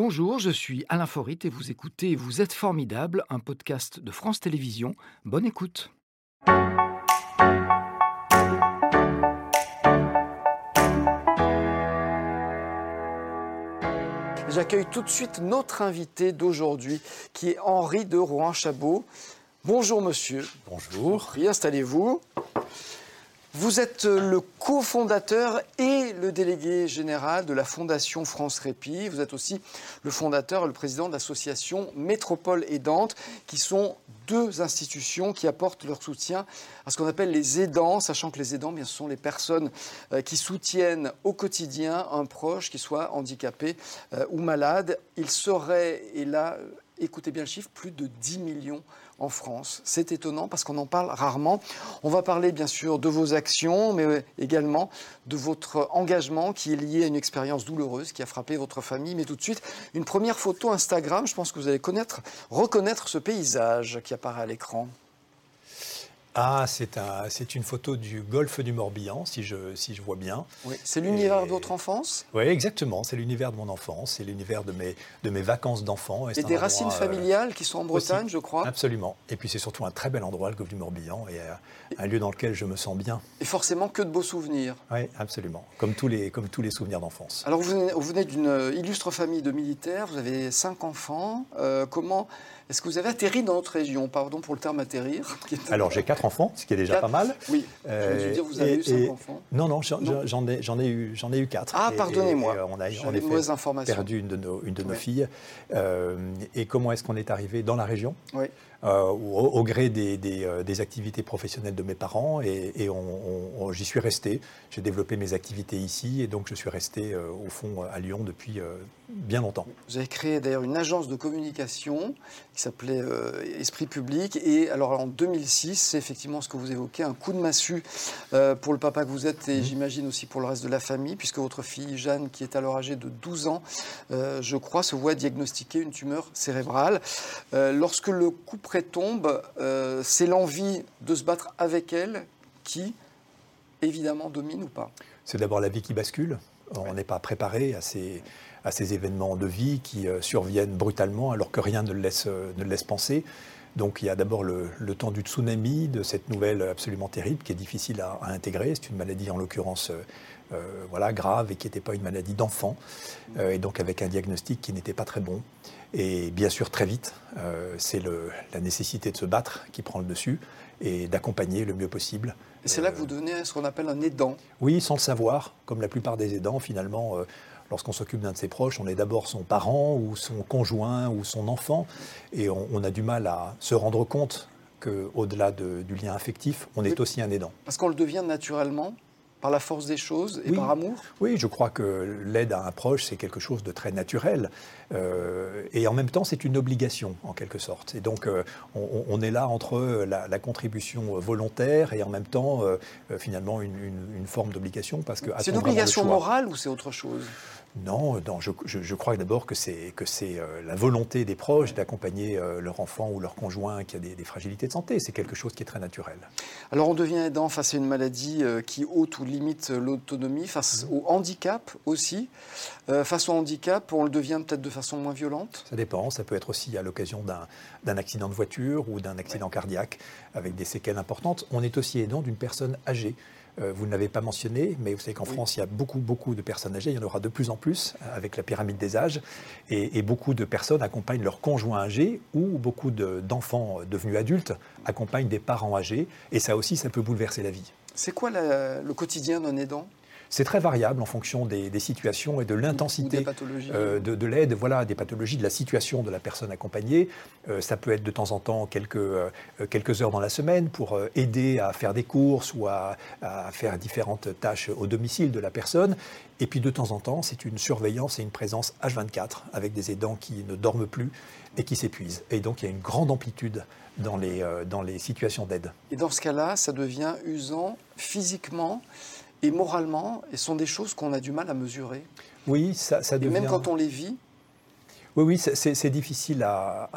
Bonjour, je suis Alain Forit et vous écoutez Vous êtes formidable, un podcast de France Télévisions. Bonne écoute. J'accueille tout de suite notre invité d'aujourd'hui, qui est Henri de Rouen-Chabot. Bonjour monsieur. Bonjour. Installez-vous. Vous êtes le cofondateur et le délégué général de la Fondation France Répit. Vous êtes aussi le fondateur et le président de l'association Métropole Aidante, qui sont deux institutions qui apportent leur soutien à ce qu'on appelle les aidants, sachant que les aidants, bien, ce sont les personnes euh, qui soutiennent au quotidien un proche qui soit handicapé euh, ou malade. Il serait, et là, écoutez bien le chiffre, plus de 10 millions en France. C'est étonnant parce qu'on en parle rarement. On va parler bien sûr de vos actions, mais également de votre engagement qui est lié à une expérience douloureuse qui a frappé votre famille. Mais tout de suite, une première photo Instagram. Je pense que vous allez connaître, reconnaître ce paysage qui apparaît à l'écran. Ah, c'est une photo du golfe du Morbihan, si je, si je vois bien. Oui. C'est l'univers de votre enfance? Oui, exactement. C'est l'univers de mon enfance, c'est l'univers de mes, de mes vacances d'enfant. Et, des racines euh, familiales qui sont en Bretagne, je crois? Absolument. Et puis c'est surtout un très bel endroit, le golfe du Morbihan, et euh, un lieu dans lequel je me sens bien. Et forcément que de beaux souvenirs. Oui, absolument. Comme tous les, comme tous les souvenirs d'enfance. Alors vous venez, d'une illustre famille de militaires, vous avez cinq enfants. Euh, comment est-ce que vous avez atterri dans notre région? Pardon pour le terme atterrir. Alors j'ai quatre enfants, ce qui est déjà pas mal. Oui. Euh, je veux dire, vous avez eu cinq enfants. Non, non, j'en ai, ai, eu, j'en ai eu quatre. Ah, pardonnez-moi. On a, perdu une de nos, une de nos filles. Euh, et comment est-ce qu'on est arrivé dans la région? Oui. Euh, au, gré des, euh, des, activités professionnelles de mes parents et, j'y suis resté. J'ai développé mes activités ici et donc je suis resté euh, au fond à Lyon depuis bien longtemps. Vous avez créé d'ailleurs une agence de communication qui s'appelait Esprit Public et alors en 2006, c'est effectivement ce que vous évoquez, un coup de massue pour le papa que vous êtes et mmh. j'imagine aussi pour le reste de la famille puisque votre fille Jeanne, qui est alors âgée de 12 ans, je crois, se voit diagnostiquer une tumeur cérébrale. lorsque le coup tombe, euh, c'est l'envie de se battre avec elle qui, évidemment, domine ou pas C'est d'abord la vie qui bascule. On n'est pas préparé à ces, événements de vie qui euh, surviennent brutalement alors que rien ne le euh, ne laisse penser. Donc il y a d'abord le, temps du tsunami, de cette nouvelle absolument terrible qui est difficile à, intégrer. C'est une maladie en l'occurrence voilà, grave et qui n'était pas une maladie d'enfant, et donc avec un diagnostic qui n'était pas très bon. Et bien sûr, très vite, euh, c'est la nécessité de se battre qui prend le dessus et d'accompagner le mieux possible. Et c'est là que vous devenez ce qu'on appelle un aidant Oui, sans le savoir, comme la plupart des aidants, finalement. Lorsqu'on s'occupe d'un de ses proches, on est d'abord son parent ou son conjoint ou son enfant, et on, a du mal à se rendre compte qu'au-delà du lien affectif, on est aussi un aidant. Parce qu'on le devient naturellement par la force des choses et par amour Oui, je crois que l'aide à un proche, c'est quelque chose de très naturel. Euh, et en même temps, c'est une obligation, en quelque sorte. Et donc, euh, on, est là entre la, contribution volontaire et en même temps, euh, finalement, une, forme d'obligation. C'est une obligation morale ou c'est autre chose? Non, non je, crois d'abord que c'est que c'est euh, la volonté des proches d'accompagner euh, leur enfant ou leur conjoint qui a des, fragilités de santé. C'est quelque chose qui est très naturel. Alors on devient aidant face à une maladie euh, qui ôte ou limite l'autonomie, face mmh. au handicap aussi. face au handicap, on le devient peut-être de façon moins violente Ça dépend. Ça peut être aussi à l'occasion d'un accident de voiture ou d'un accident cardiaque avec des séquelles importantes. On est aussi aidant d'une personne âgée. Euh, vous ne l'avez pas mentionné, mais vous savez qu'en France, il y a beaucoup, beaucoup de personnes âgées. Il y en aura de plus en plus euh, avec la pyramide des âges. Et, beaucoup de personnes accompagnent leurs conjoints âgés ou beaucoup d'enfants devenus adultes accompagnent des parents âgés. Et ça aussi, ça peut bouleverser la vie. C'est quoi le quotidien d'un aidant? C'est très variable en fonction des, situations et de l'intensité euh, de, l'aide, voilà, des pathologies, de la situation de la personne accompagnée. Euh, ça peut être de temps en temps quelques, euh, quelques heures dans la semaine pour aider à faire des courses ou à, faire différentes tâches au domicile de la personne. Et puis de temps en temps, c'est une surveillance et une présence H24 avec des aidants qui ne dorment plus et qui s'épuisent. Et donc il y a une grande amplitude dans les, dans les situations d'aide. Et dans ce cas-là, ça devient usant physiquement et moralement, et sont des choses qu'on a du mal à mesurer. Oui, ça, ça devient... Et même quand on les vit Oui, oui, c'est difficile à,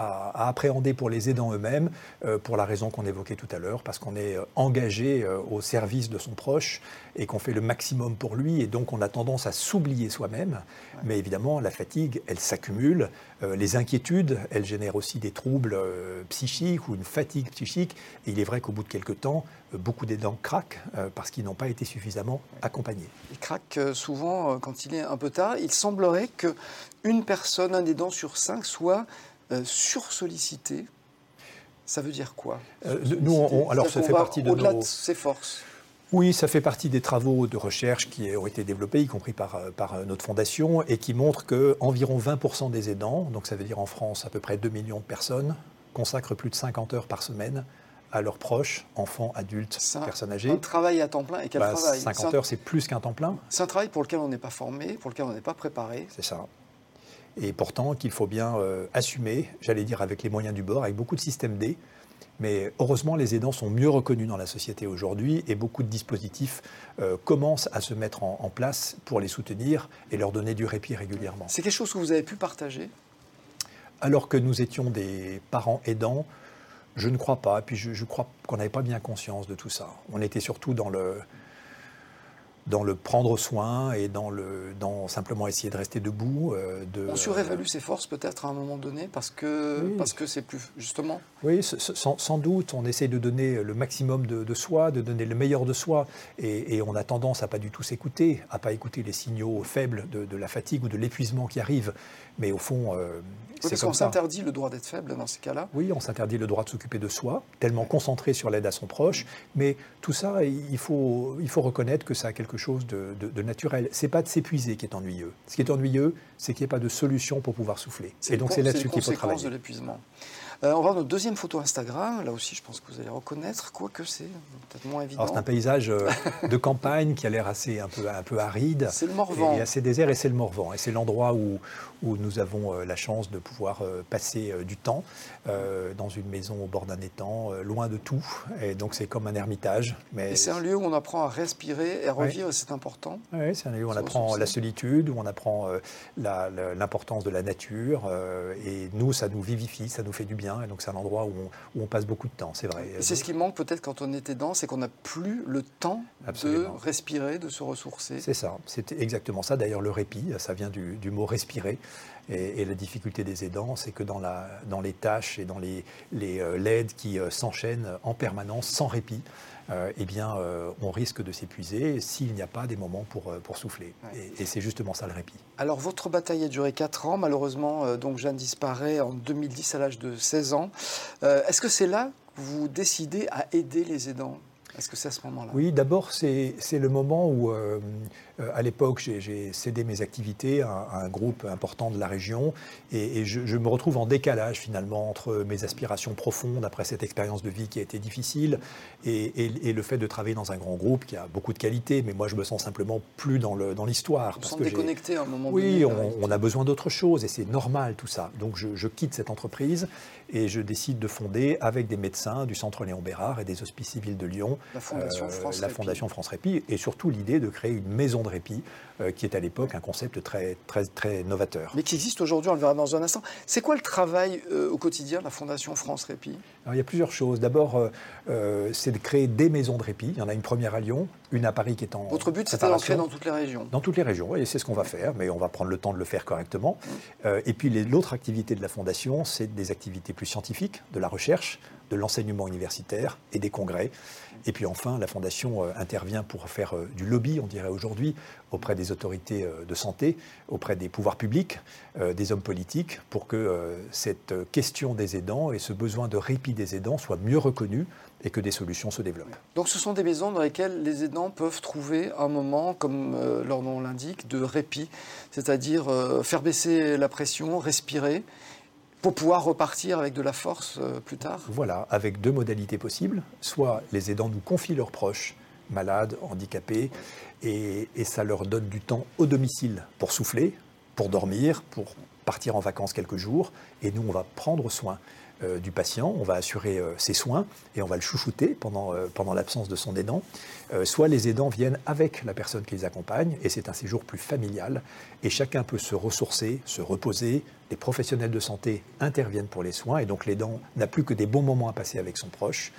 appréhender pour les aidants eux-mêmes, euh, pour la raison qu'on évoquait tout à l'heure, parce qu'on est euh, engagé euh, au service de son proche et qu'on fait le maximum pour lui, et donc on a tendance à s'oublier soi-même. Mais évidemment, la fatigue, elle s'accumule. les inquiétudes, elles génèrent aussi des troubles psychiques ou une fatigue psychique. Et il est vrai qu'au bout de quelques temps, beaucoup d'aidants craquent parce qu'ils n'ont pas été suffisamment accompagnés. Ils craquent souvent quand il est un peu tard. Il semblerait que une personne, un aidant sur cinq, soit euh, sursollicité. Ça veut dire quoi euh, Nous, alors ça fait partie de au-delà de ses forces. Oui, ça fait partie des travaux de recherche qui ont été développés, y compris par, euh, par notre fondation, et qui montrent qu'environ 20% des aidants, donc ça veut dire en France à peu près 2 millions de personnes, consacrent plus de 50 heures par semaine à leurs proches, enfants, adultes, personnes âgées. Un travail à temps plein et quel bah, travail? 50 heures, c'est plus qu'un temps plein. C'est un travail pour lequel on n'est pas formé, pour lequel on n'est pas préparé. C'est ça et pourtant qu'il faut bien euh, assumer, j'allais dire avec les moyens du bord, avec beaucoup de systèmes D. Mais heureusement, les aidants sont mieux reconnus dans la société aujourd'hui et beaucoup de dispositifs euh, commencent à se mettre en, place pour les soutenir et leur donner du répit régulièrement. C'est quelque chose que vous avez pu partager? Alors que nous étions des parents aidants, je ne crois pas. Et puis je, crois qu'on n'avait pas bien conscience de tout ça. On était surtout dans le, dans le prendre soin et dans, le, dans simplement essayer de rester debout. Euh, de, on surévalue ses forces peut-être à un moment donné parce que parce que c'est plus justement. Oui, sans, doute. On essaie de donner le maximum de, soi, de donner le meilleur de soi, et, on a tendance à pas du tout s'écouter, à pas écouter les signaux faibles de, la fatigue ou de l'épuisement qui arrive. Mais au fond, euh, c'est parce qu'on s'interdit le droit d'être faible dans ces cas-là. Oui, on s'interdit le droit de s'occuper de soi, tellement concentré sur l'aide à son proche. Mais tout ça, il faut, il faut reconnaître que ça a quelque chose de, de, naturel. C'est pas de s'épuiser qui est ennuyeux. Ce qui est ennuyeux, c'est qu'il n'y ait pas de solution pour pouvoir souffler. Et donc c'est là-dessus qu'il faut travailler. de l'épuisement. Euh, on va voir notre deuxième photo Instagram. Là aussi, je pense que vous allez reconnaître, quoique c'est peut-être moins évident. C'est un paysage euh, de campagne qui a l'air assez un peu, un peu aride. C'est le Morvan. Et assez désert, et c'est le Morvan. Et c'est l'endroit où, où nous avons euh, la chance de pouvoir passer du temps dans une maison au bord d'un étang, loin de tout. Et donc c'est comme un ermitage. Mais... Et c'est un lieu où on apprend à respirer et à revivre, c'est important. Oui, c'est un lieu où on apprend la solitude, où on apprend l'importance de la nature. et nous, ça nous vivifie, ça nous fait du bien et donc c'est un endroit où on, passe beaucoup de temps, c'est vrai. C'est ce qui manque peut-être quand on était dedans, c'est qu'on n'a plus le temps de respirer, de se ressourcer. C'est ça, c'est exactement ça. D'ailleurs, le répit, ça vient du, mot respirer. Et, la difficulté des aidants, c'est que dans, la, dans les tâches et dans les, les euh, qui euh, s'enchaînent en permanence, sans répit, euh, eh bien, euh, on risque de s'épuiser s'il n'y a pas des moments pour, pour souffler. Et, c'est justement ça le répit. Alors, votre bataille a duré 4 ans. Malheureusement, donc Jeanne disparaît en 2010 à l'âge de 16 ans. Est-ce que c'est là que vous décidez à aider les aidants? Est-ce que c'est à ce moment-là? Oui, d'abord, c'est le moment où, à l'époque, j'ai cédé mes activités à, un groupe important de la région et, je, me retrouve en décalage finalement entre mes aspirations profondes après cette expérience de vie qui a été difficile et, le fait de travailler dans un grand groupe qui a beaucoup de qualités, mais moi je me sens simplement plus dans l'histoire. Dans on se déconnecté à un moment oui, donné. Oui, on, a besoin d'autre chose et c'est normal tout ça. Donc je, quitte cette entreprise et je décide de fonder avec des médecins du Centre Léon Bérard et des Hospices civils de Lyon la Fondation, euh, France, la Fondation France Répit et surtout l'idée de créer une maison de répit, euh, qui est à l'époque un concept très, très, très novateur. Mais qui existe aujourd'hui, on le verra dans un instant. C'est quoi le travail euh, au quotidien de la Fondation France Répit? Il y a plusieurs choses. D'abord, euh, c'est de créer des maisons de répit. Il y en a une première à Lyon, une à Paris qui est en. Votre but, c'était d'en créer dans toutes les régions Dans toutes les régions, et c'est ce qu'on va faire, mais on va prendre le temps de le faire correctement. Mmh. et puis l'autre activité de la Fondation, c'est des activités plus scientifiques, de la recherche, de l'enseignement universitaire et des congrès. Et puis enfin, la Fondation euh, intervient pour faire euh, du lobby, on dirait aujourd'hui, auprès des autorités euh, de santé, auprès des pouvoirs publics, des hommes politiques, pour que cette question des aidants et ce besoin de répit des aidants soit mieux reconnu et que des solutions se développent. Donc ce sont des maisons dans lesquelles les aidants peuvent trouver un moment, comme leur nom l'indique, de répit, c'est-à-dire faire baisser la pression, respirer pour pouvoir repartir avec de la force euh, plus tard Voilà, avec deux modalités possibles. Soit les aidants nous confient leurs proches, malades, handicapés, et, ça leur donne du temps au domicile pour souffler, pour dormir, pour partir en vacances quelques jours et nous, on va prendre soin euh, du patient, on va assurer euh, ses soins et on va le chouchouter pendant, euh, pendant l'absence de son aidant. soit les aidants viennent avec la personne qui les accompagne et c'est un séjour plus familial et chacun peut se ressourcer, se reposer. Les professionnels de santé interviennent pour les soins et donc l'aidant n'a plus que des bons moments à passer avec son proche.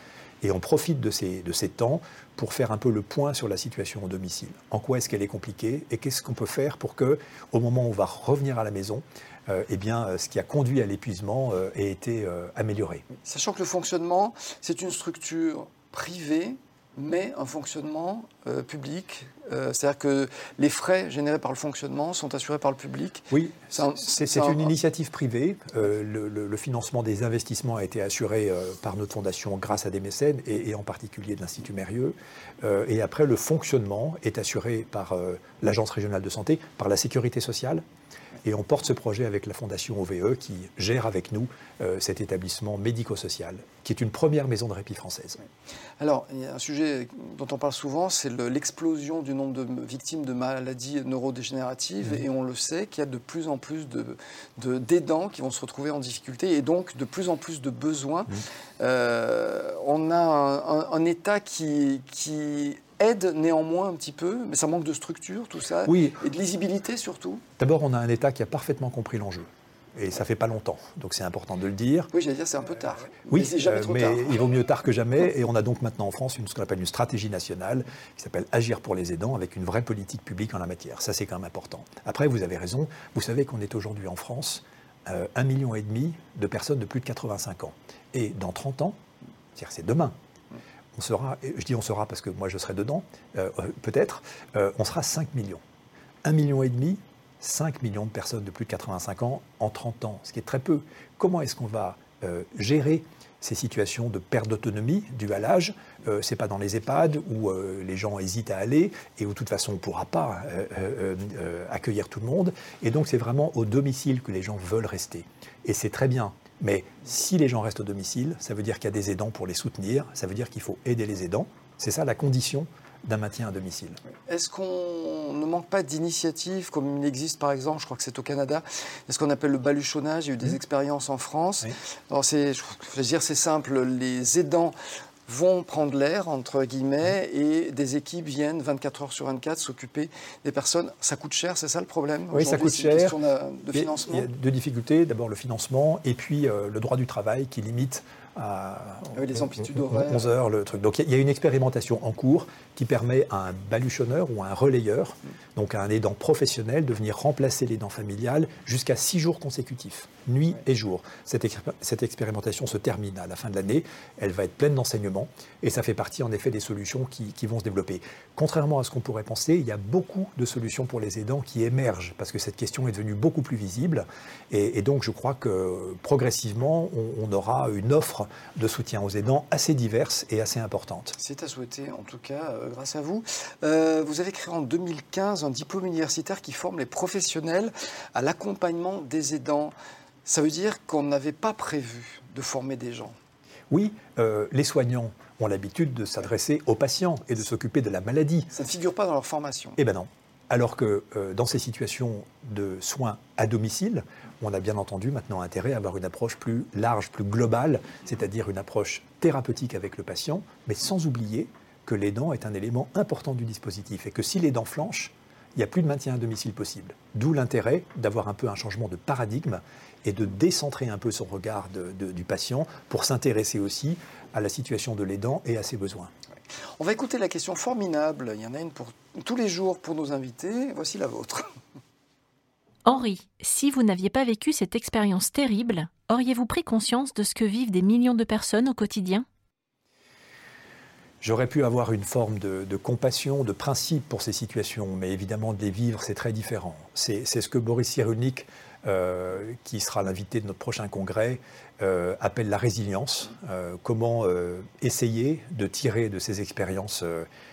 Et on profite de ces, de ces temps pour faire un peu le point sur la situation au domicile. En quoi est-ce qu'elle est compliquée et qu'est-ce qu'on peut faire pour que, au moment où on va revenir à la maison, euh, eh bien, euh, ce qui a conduit à l'épuisement euh, ait été amélioré. Sachant que le fonctionnement, c'est une structure privée mais un fonctionnement public. C'est-à-dire que les frais générés par le fonctionnement sont assurés par le public. Oui, c'est une initiative privée. le, financement des investissements a été assuré par notre fondation grâce à des mécènes, et, et en particulier de l'Institut Mérieux. et après, le fonctionnement est assuré par l'Agence régionale de santé, par la sécurité sociale, et on porte ce projet avec la Fondation OVE qui gère avec nous euh, cet établissement médico-social, qui est une première maison de répit française. Alors, il y a un sujet dont on parle souvent, c'est l'explosion du nombre de victimes de maladies neurodégénératives. Mmh. Et on le sait qu'il y a de plus en plus d'aidants de, qui vont se retrouver en difficulté et donc de plus en plus de besoins. Mmh. Euh, on a un, un État qui, qui aide néanmoins un petit peu, mais ça manque de structure, tout ça, oui. et de lisibilité surtout. D'abord, on a un État qui a parfaitement compris l'enjeu. Et ça fait pas longtemps, donc c'est important de le dire. Oui, j'allais dire c'est un peu tard. oui, mais, jamais trop mais il vaut mieux tard que jamais. Et on a donc maintenant en France une, ce qu'on appelle une stratégie nationale qui s'appelle Agir pour les aidants, avec une vraie politique publique en la matière. Ça, c'est quand même important. Après, vous avez raison. Vous savez qu'on est aujourd'hui en France euh, un million et demi de personnes de plus de 85 ans. Et dans 30 ans, c'est-à-dire c'est demain, on sera, je dis on sera parce que moi je serai dedans, euh, euh, peut-être, euh, on sera 5 millions. 1 million et demi, 5 millions de personnes de plus de 85 ans en 30 ans, ce qui est très peu. Comment est-ce qu'on va gérer ces situations de perte d'autonomie dues à l'âge? Ce n'est pas dans les EHPAD où les gens hésitent à aller et où de toute façon on ne pourra pas accueillir tout le monde. Et donc c'est vraiment au domicile que les gens veulent rester. Et c'est très bien. Mais si les gens restent au domicile, ça veut dire qu'il y a des aidants pour les soutenir, ça veut dire qu'il faut aider les aidants. C'est ça la condition d'un maintien à domicile. Est-ce qu'on ne manque pas d'initiatives comme il existe par exemple, je crois que c'est au Canada, ce qu'on appelle le baluchonnage, il y a eu des mmh. expériences en France. c'est, je veux dire, c'est simple, les aidants vont prendre l'air, entre guillemets, et des équipes viennent 24 heures sur 24 s'occuper des personnes. Ça coûte cher, c'est ça le problème Oui, ça coûte cher. Question de, financement? Il y a deux difficultés. D'abord le financement, et puis euh, le droit du travail qui limite à ah les amplitudes horaires. 11 heures le truc. Donc il y a une expérimentation en cours qui permet à un baluchonneur ou à un relayeur, donc à un aidant professionnel, de venir remplacer l'aidant familial jusqu'à 6 jours consécutifs, nuit et jour. Cette, cette, expérimentation se termine à la fin de l'année, elle va être pleine d'enseignements et ça fait partie en effet des solutions qui, qui vont se développer. Contrairement à ce qu'on pourrait penser, il y a beaucoup de solutions pour les aidants qui émergent parce que cette question est devenue beaucoup plus visible et, donc je crois que progressivement on, on aura une offre de soutien aux aidants assez diverse et assez importante. C'est à souhaiter en tout cas euh, grâce à vous. Euh, vous avez créé en 2015 un diplôme universitaire qui forme les professionnels à l'accompagnement des aidants. Ça veut dire qu'on n'avait pas prévu de former des gens Oui, euh, les soignants ont l'habitude de s'adresser aux patients et de s'occuper de la maladie. Ça ne figure pas dans leur formation. Eh bien non. Alors que dans ces situations de soins à domicile, on a bien entendu maintenant intérêt à avoir une approche plus large, plus globale, c'est-à-dire une approche thérapeutique avec le patient, mais sans oublier que l'aidant est un élément important du dispositif et que si l'aidant flanche, il n'y a plus de maintien à domicile possible. D'où l'intérêt d'avoir un peu un changement de paradigme et de décentrer un peu son regard du patient pour s'intéresser aussi à la situation de l'aidant et à ses besoins. On va écouter la question formidable. Il y en a une pour tous les jours pour nos invités. Voici la vôtre. Henri, si vous n'aviez pas vécu cette expérience terrible, auriez-vous pris conscience de ce que vivent des millions de personnes au quotidien? J'aurais pu avoir une forme de, compassion, de principe pour ces situations, mais évidemment, de les vivre, c'est très différent. C'est ce que Boris Cyrulnik, euh, qui sera l'invité de notre prochain congrès, euh, appelle la résilience. Euh, comment essayer de tirer de ces expériences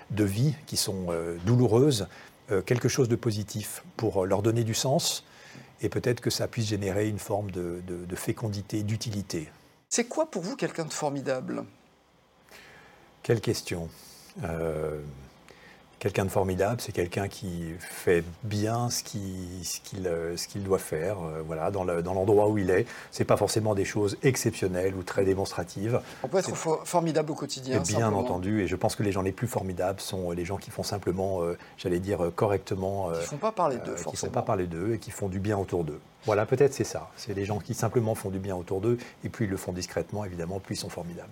de vie qui sont douloureuses quelque chose de positif pour leur donner du sens et peut-être que ça puisse générer une forme de, de fécondité, d'utilité. C'est quoi pour vous quelqu'un de formidable? Quelle question. Euh, Quelqu'un de formidable, c'est quelqu'un qui fait bien ce qu'il euh, doit faire, euh, voilà, dans l'endroit où il est. Ce n'est pas forcément des choses exceptionnelles ou très démonstratives. On peut être formidable au quotidien. Bien entendu, et je pense que les gens les plus formidables sont les gens qui font simplement, euh, j'allais dire, correctement. qui ne font pas parler d'eux, Qui ne font pas parler d'eux et qui font du bien autour d'eux. Voilà, peut-être c'est ça. C'est les gens qui simplement font du bien autour d'eux, et puis ils le font discrètement, évidemment, plus ils sont formidables.